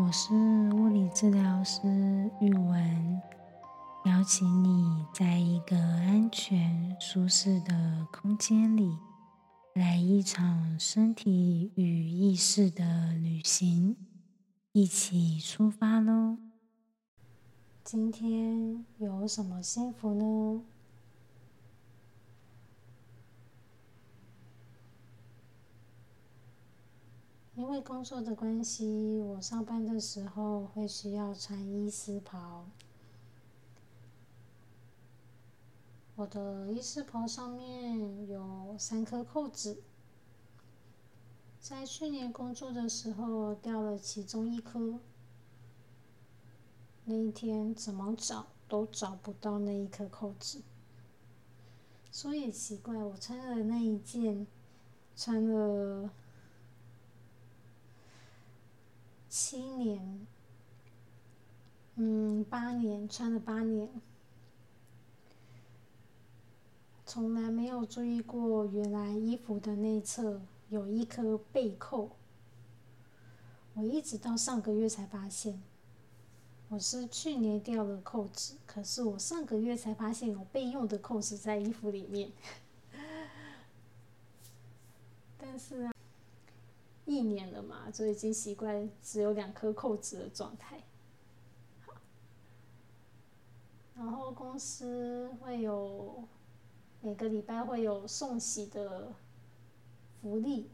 我是物理治疗师玉文，邀请你在一个安全、舒适的空间里，来一场身体与意识的旅行，一起出发喽！今天有什么幸福呢？因为工作的关系，我上班的时候会需要穿医师袍。我的医师袍上面有三颗扣子，在去年工作的时候掉了其中一颗。那一天怎么找都找不到那一颗扣子。说也奇怪，我穿的那一件，穿了。七年，嗯，八年穿了八年，从来没有注意过原来衣服的内侧有一颗背扣。我一直到上个月才发现，我是去年掉了扣子，可是我上个月才发现有备用的扣子在衣服里面。但是啊。一年了嘛，就已经习惯只有两颗扣子的状态。然后公司会有每个礼拜会有送洗的福利。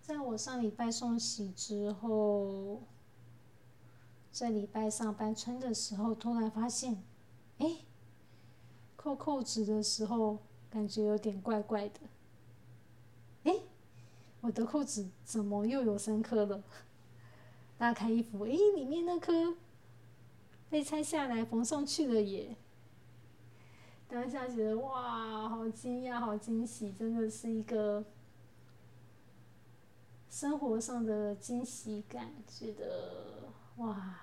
在我上礼拜送洗之后，这礼拜上班穿的时候，突然发现，哎，扣扣子的时候感觉有点怪怪的。我的裤子怎么又有三颗了？拉开衣服，诶，里面那颗被拆下来缝上去了耶！当下觉得哇，好惊讶，好惊喜，真的是一个生活上的惊喜感，觉得哇，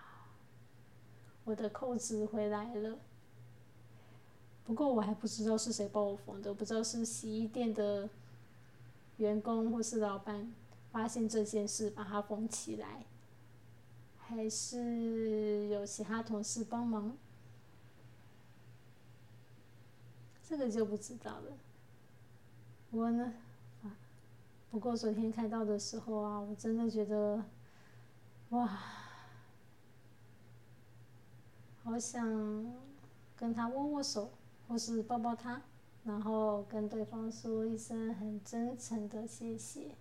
我的扣子回来了。不过我还不知道是谁帮我缝的，不知道是洗衣店的。员工或是老板发现这件事，把它封起来，还是有其他同事帮忙，这个就不知道了。我呢，啊，不过昨天看到的时候啊，我真的觉得，哇，好想跟他握握手，或是抱抱他。然后跟对方说一声很真诚的谢谢，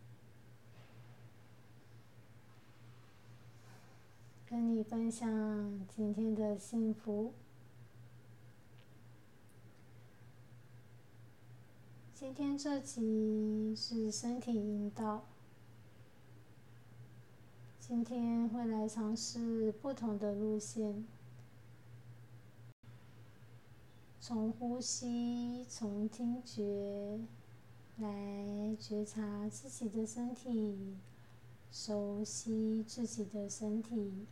跟你分享今天的幸福。今天这集是身体引导，今天会来尝试不同的路线。从呼吸，从听觉，来觉察自己的身体，熟悉自己的身体。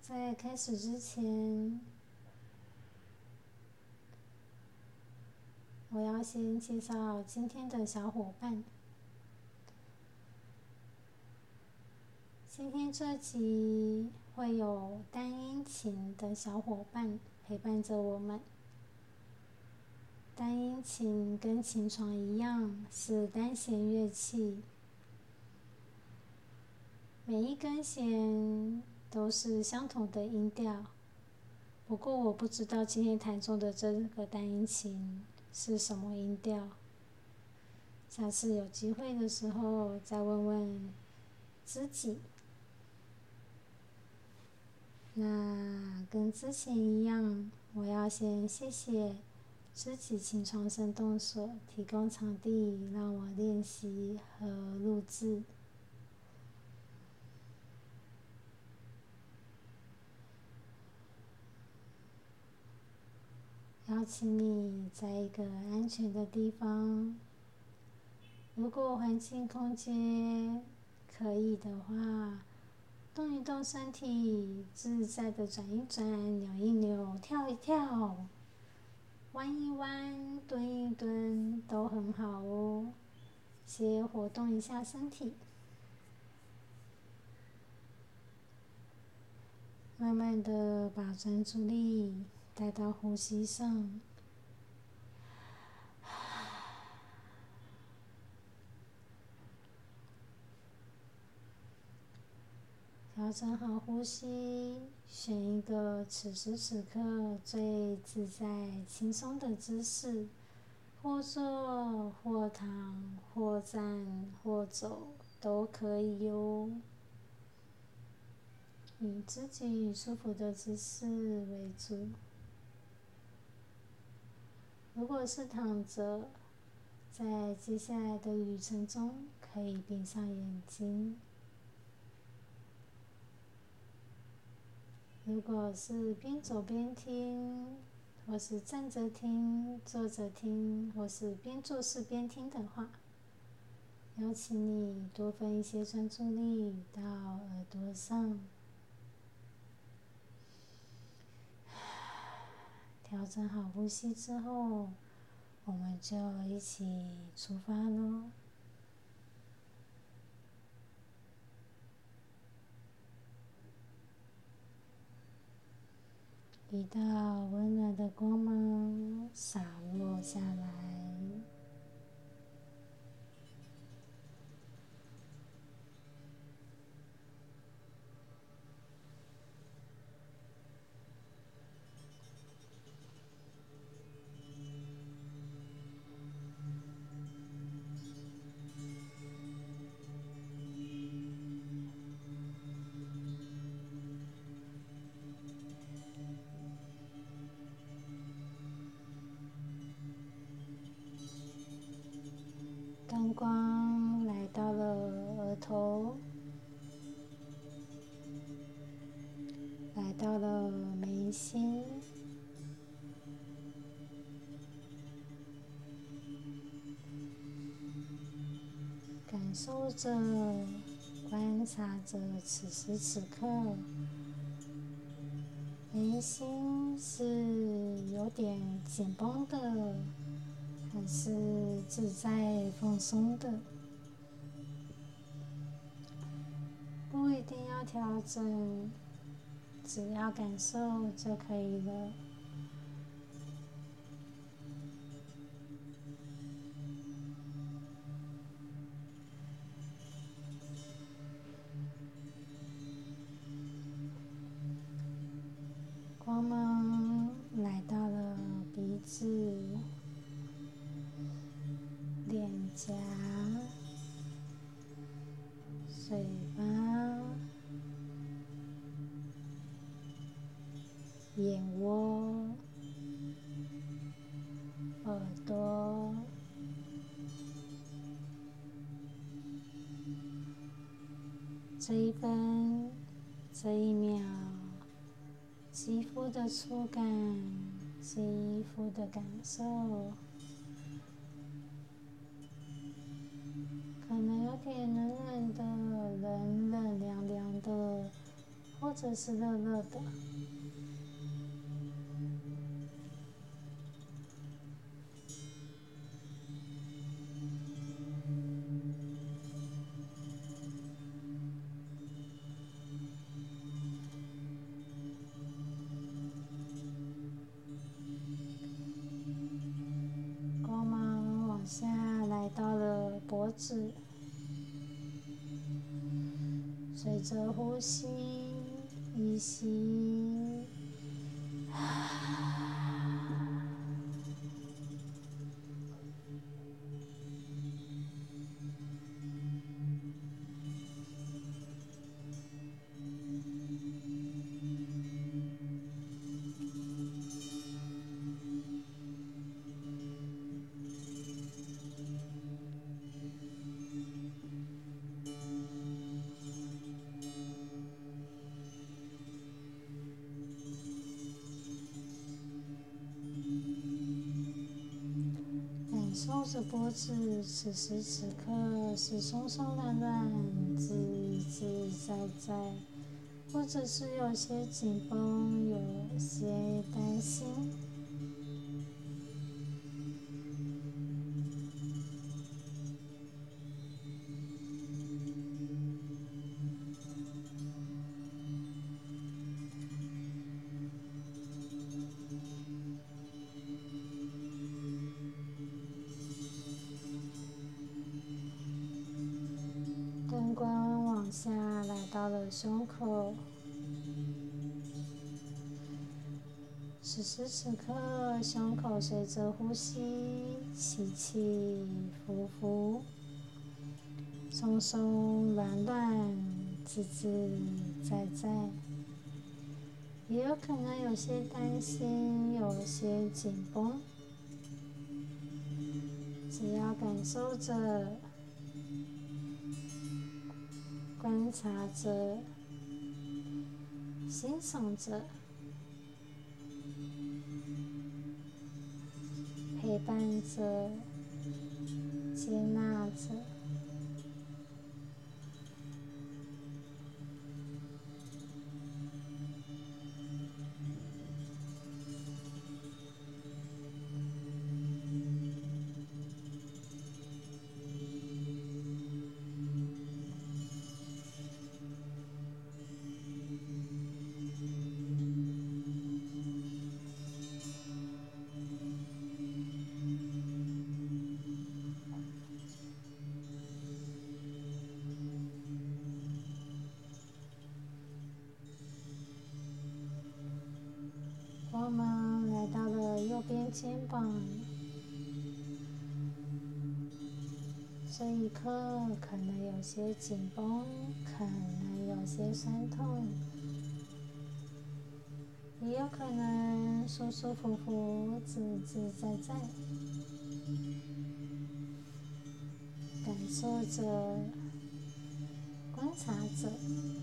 在开始之前，我要先介绍今天的小伙伴。今天这集会有单音琴的小伙伴陪伴着我们。单音琴跟琴床一样是单弦乐器，每一根弦都是相同的音调。不过我不知道今天弹奏的这个单音琴是什么音调。下次有机会的时候再问问自己。那跟之前一样，我要先谢谢知己情创生动所提供场地让我练习和录制。邀请你在一个安全的地方，如果环境空间可以的话。动一动身体，自在的转一转、扭一扭、跳一跳，弯一弯，蹲一蹲，都很好哦。先活动一下身体，慢慢的把专注力带到呼吸上。调整好呼吸，选一个此时此刻最自在、轻松的姿势，或坐、或躺、或站、或走都可以哟。以自己舒服的姿势为主。如果是躺着，在接下来的旅程中，可以闭上眼睛。如果是边走边听，或是站着听、坐着听，或是边做事边听的话，邀请你多分一些专注力到耳朵上。调整好呼吸之后，我们就一起出发喽。一道温暖的光芒洒落下来。受着，观察着此时此刻，眉心是有点紧绷的。还是自在放松的，不一定要调整，只要感受就可以了。肌肤的触感、肌肤的感受。可能有点冷冷的、冷冷凉凉的，或者是热热的。这脖子，此时此刻是松松软软、自自在在，或者是有些紧绷、有些担心。此时此刻，胸口随着呼吸起起伏伏，松松软软，自自在在。也有可能有些担心，有些紧绷。只要感受着，观察着，欣赏着。陪伴着，接纳着。肩膀，这一刻可能有些紧绷，可能有些酸痛，也有可能舒舒服服、自自在在，感受着，观察着。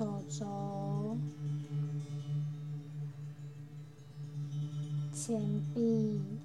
手肘、前臂。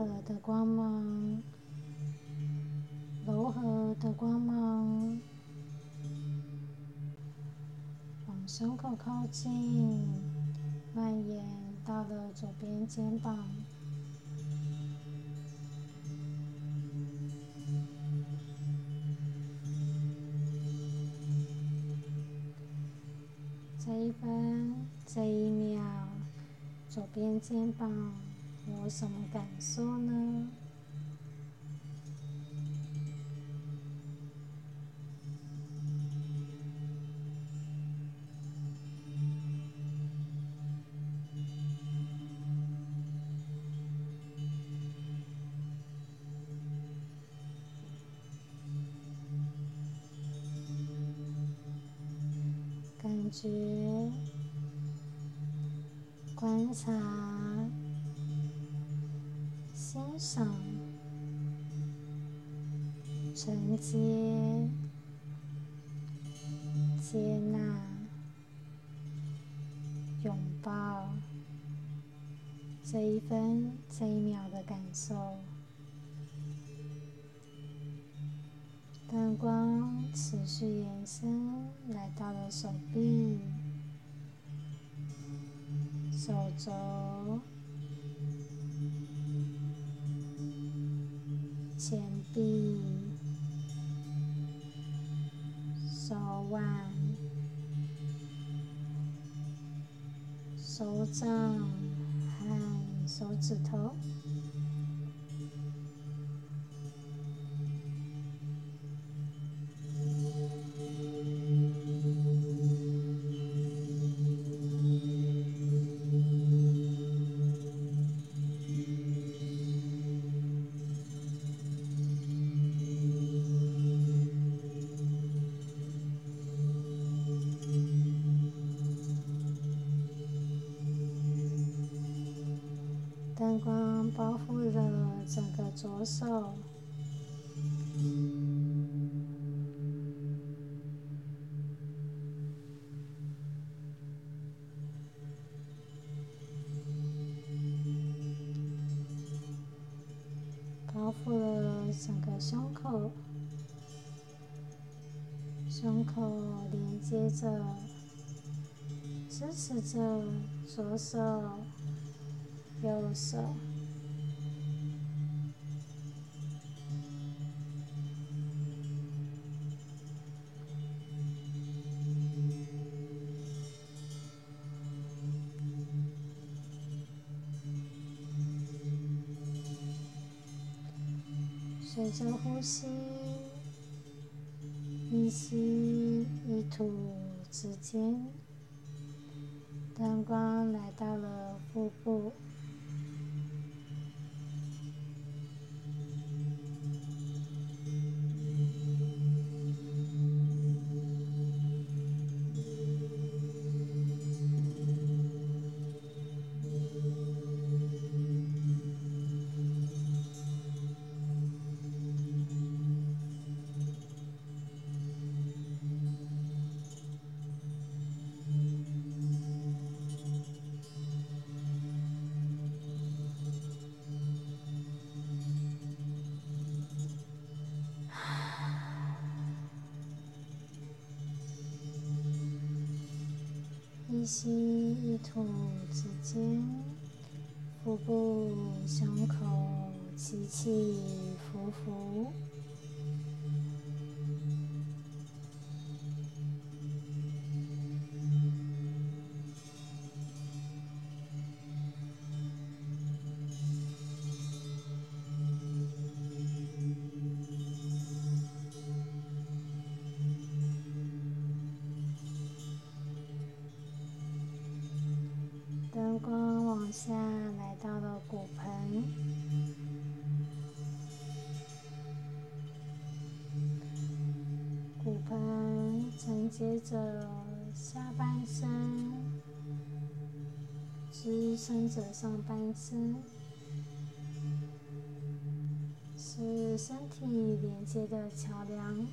和的光芒，柔和的光芒，往胸口靠近，蔓延到了左边肩膀。这一分，这一秒，左边肩膀。有什么感受呢？感觉，观察。欣赏、承接、接纳、拥抱，这一分这一秒的感受。灯光持续延伸，来到了手臂、手肘。掌和手指头。包覆了整个左手，包覆了整个胸口，胸口连接着，支持着左手。右手，随着呼吸，一吸一吐之间，灯光来到了腹部。着下半身，支撑着上半身，是身体连接的桥梁。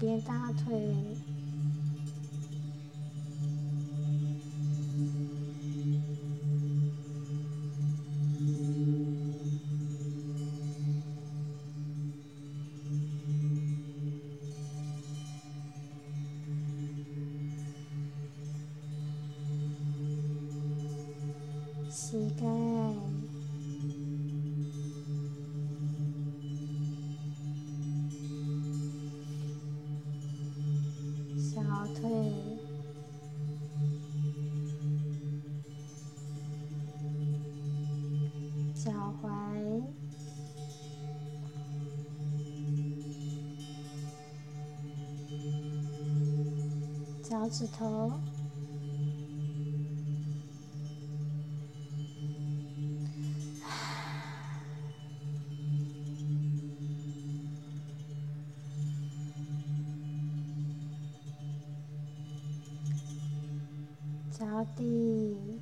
边大腿，指头。脚底、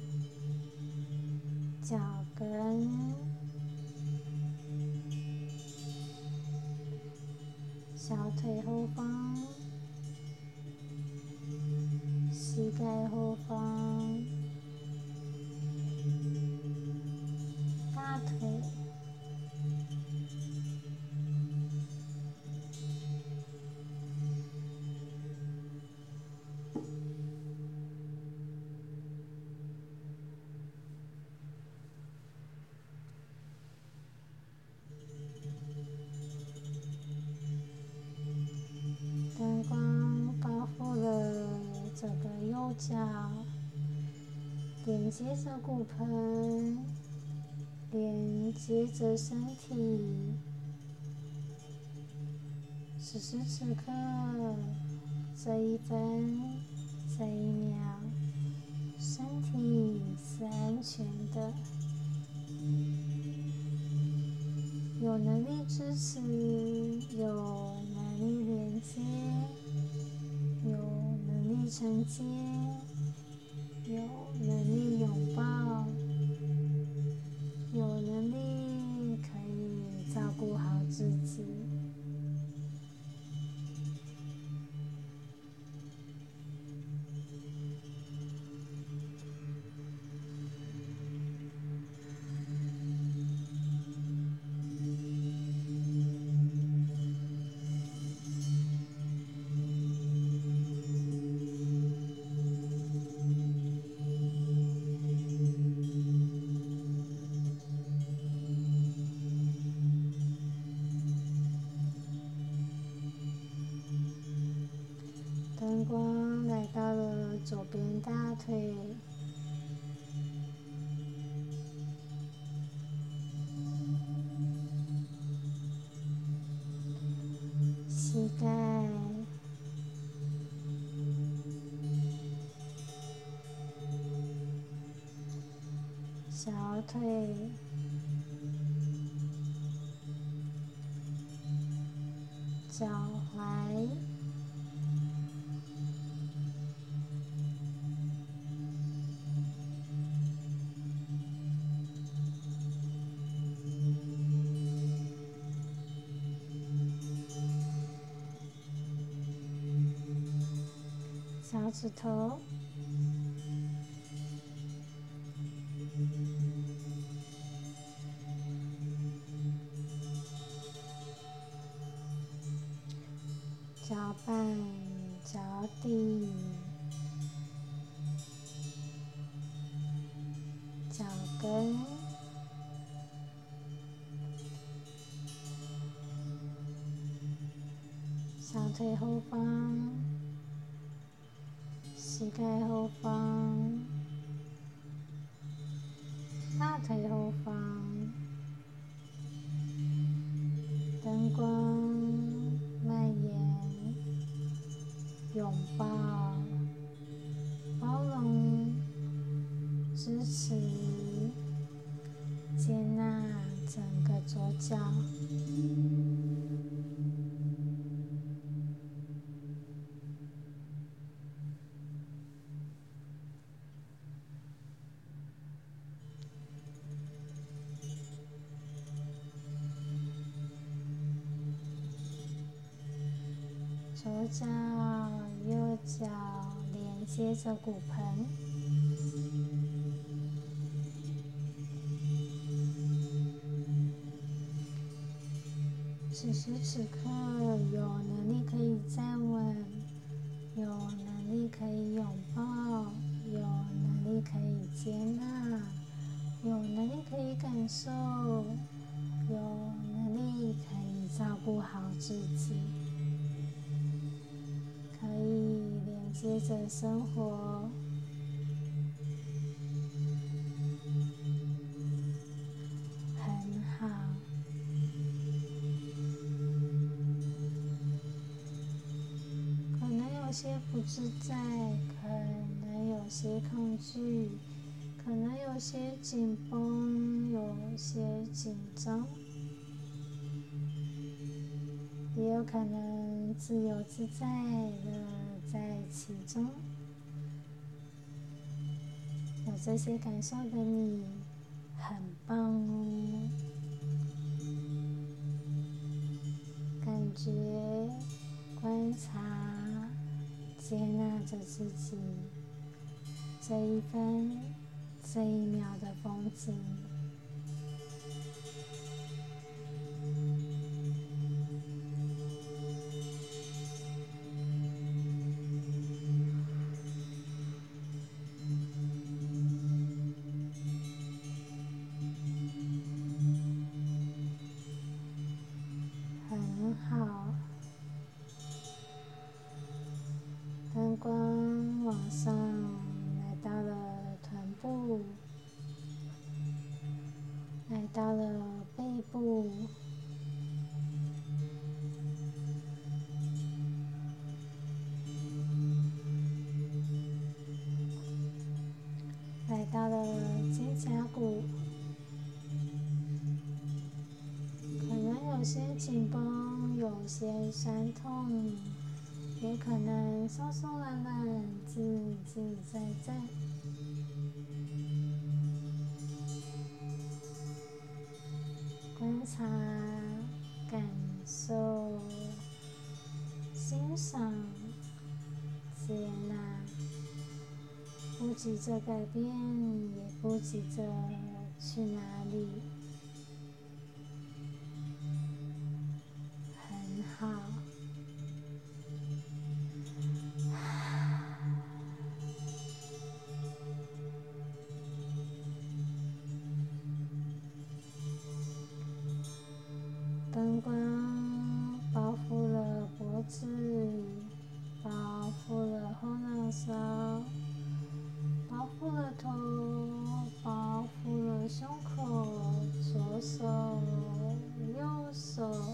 脚，连接着骨盆，连接着身体。此时此刻，这一分，这一秒，身体是安全的，有能力支持，有能力连接，曾经，有光来到了左边大腿，脚趾头，脚板、脚底、脚跟、小腿后方。左脚、右脚连接着骨盆，此时此刻有能力可以站稳，连接着生活。些不自在，可能有些恐惧，可能有些紧绷，有些紧张，也有可能自由自在的在其中。有这些感受的你，很棒哦！感觉，观察。接纳着自己这一分这一秒的风景。些酸痛，也可能松松软软，自自在在。观察、感受、欣赏、接纳。不急着改变，也不急着去哪里，右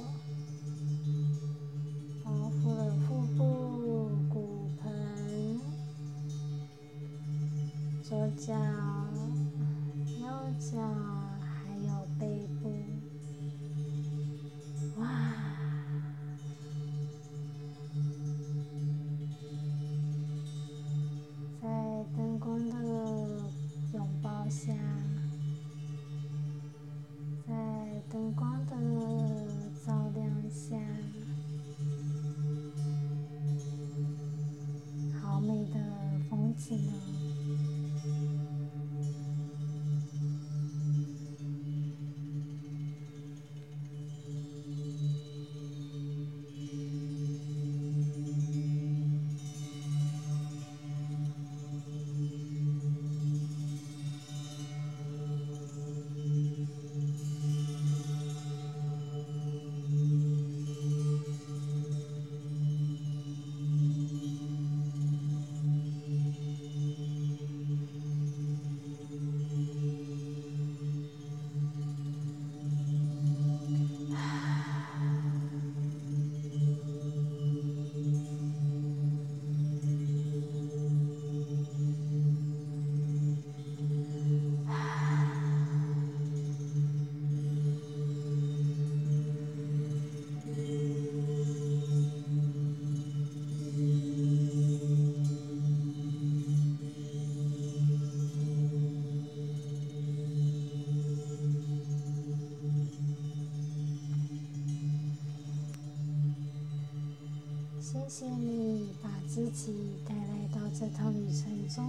谢谢你把自己带来到这趟旅程中。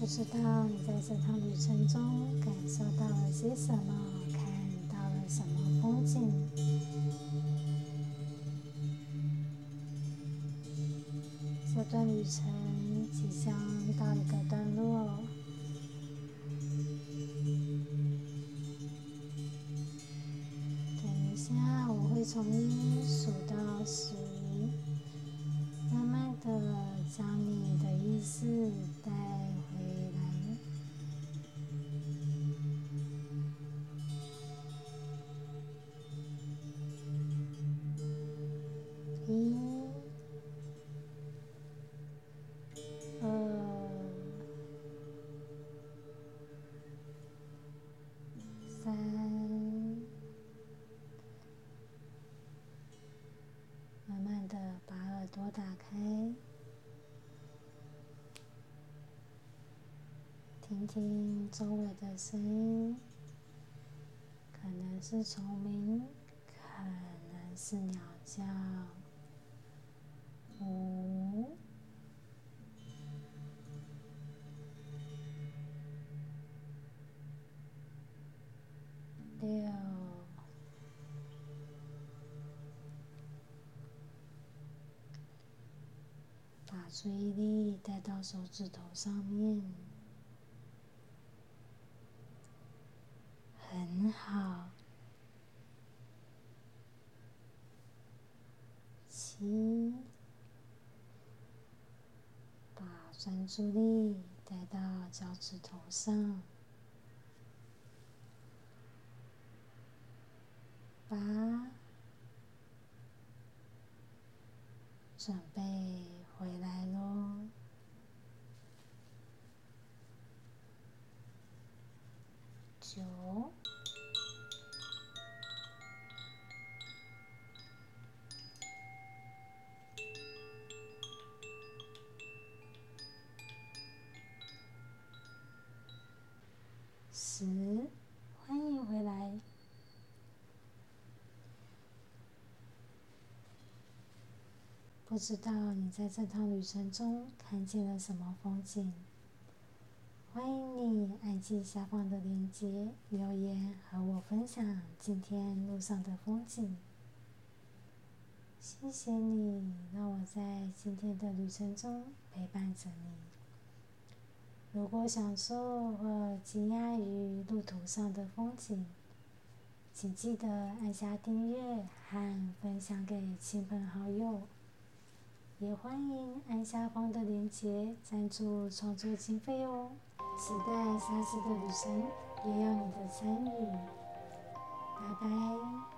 不知道你在这趟旅程中感受到了些什么，看到了什么风景？这段旅程即将到一个段落，从数到十，听听周围的声音，可能是虫鸣，可能是鸟叫。五、六。把注意力带到手指头上面，很好。七，把专注力带到脚趾头上。八，不知道你在这趟旅程中看见了什么风景？欢迎你按键下方的链接留言和我分享今天路上的风景。谢谢你让我在今天的旅程中陪伴着你。如果享受或惊讶于路途上的风景，请记得按下订阅和分享给亲朋好友。也欢迎按下方的链接赞助创作经费哦！期待下次的旅程也要你的参与，拜拜。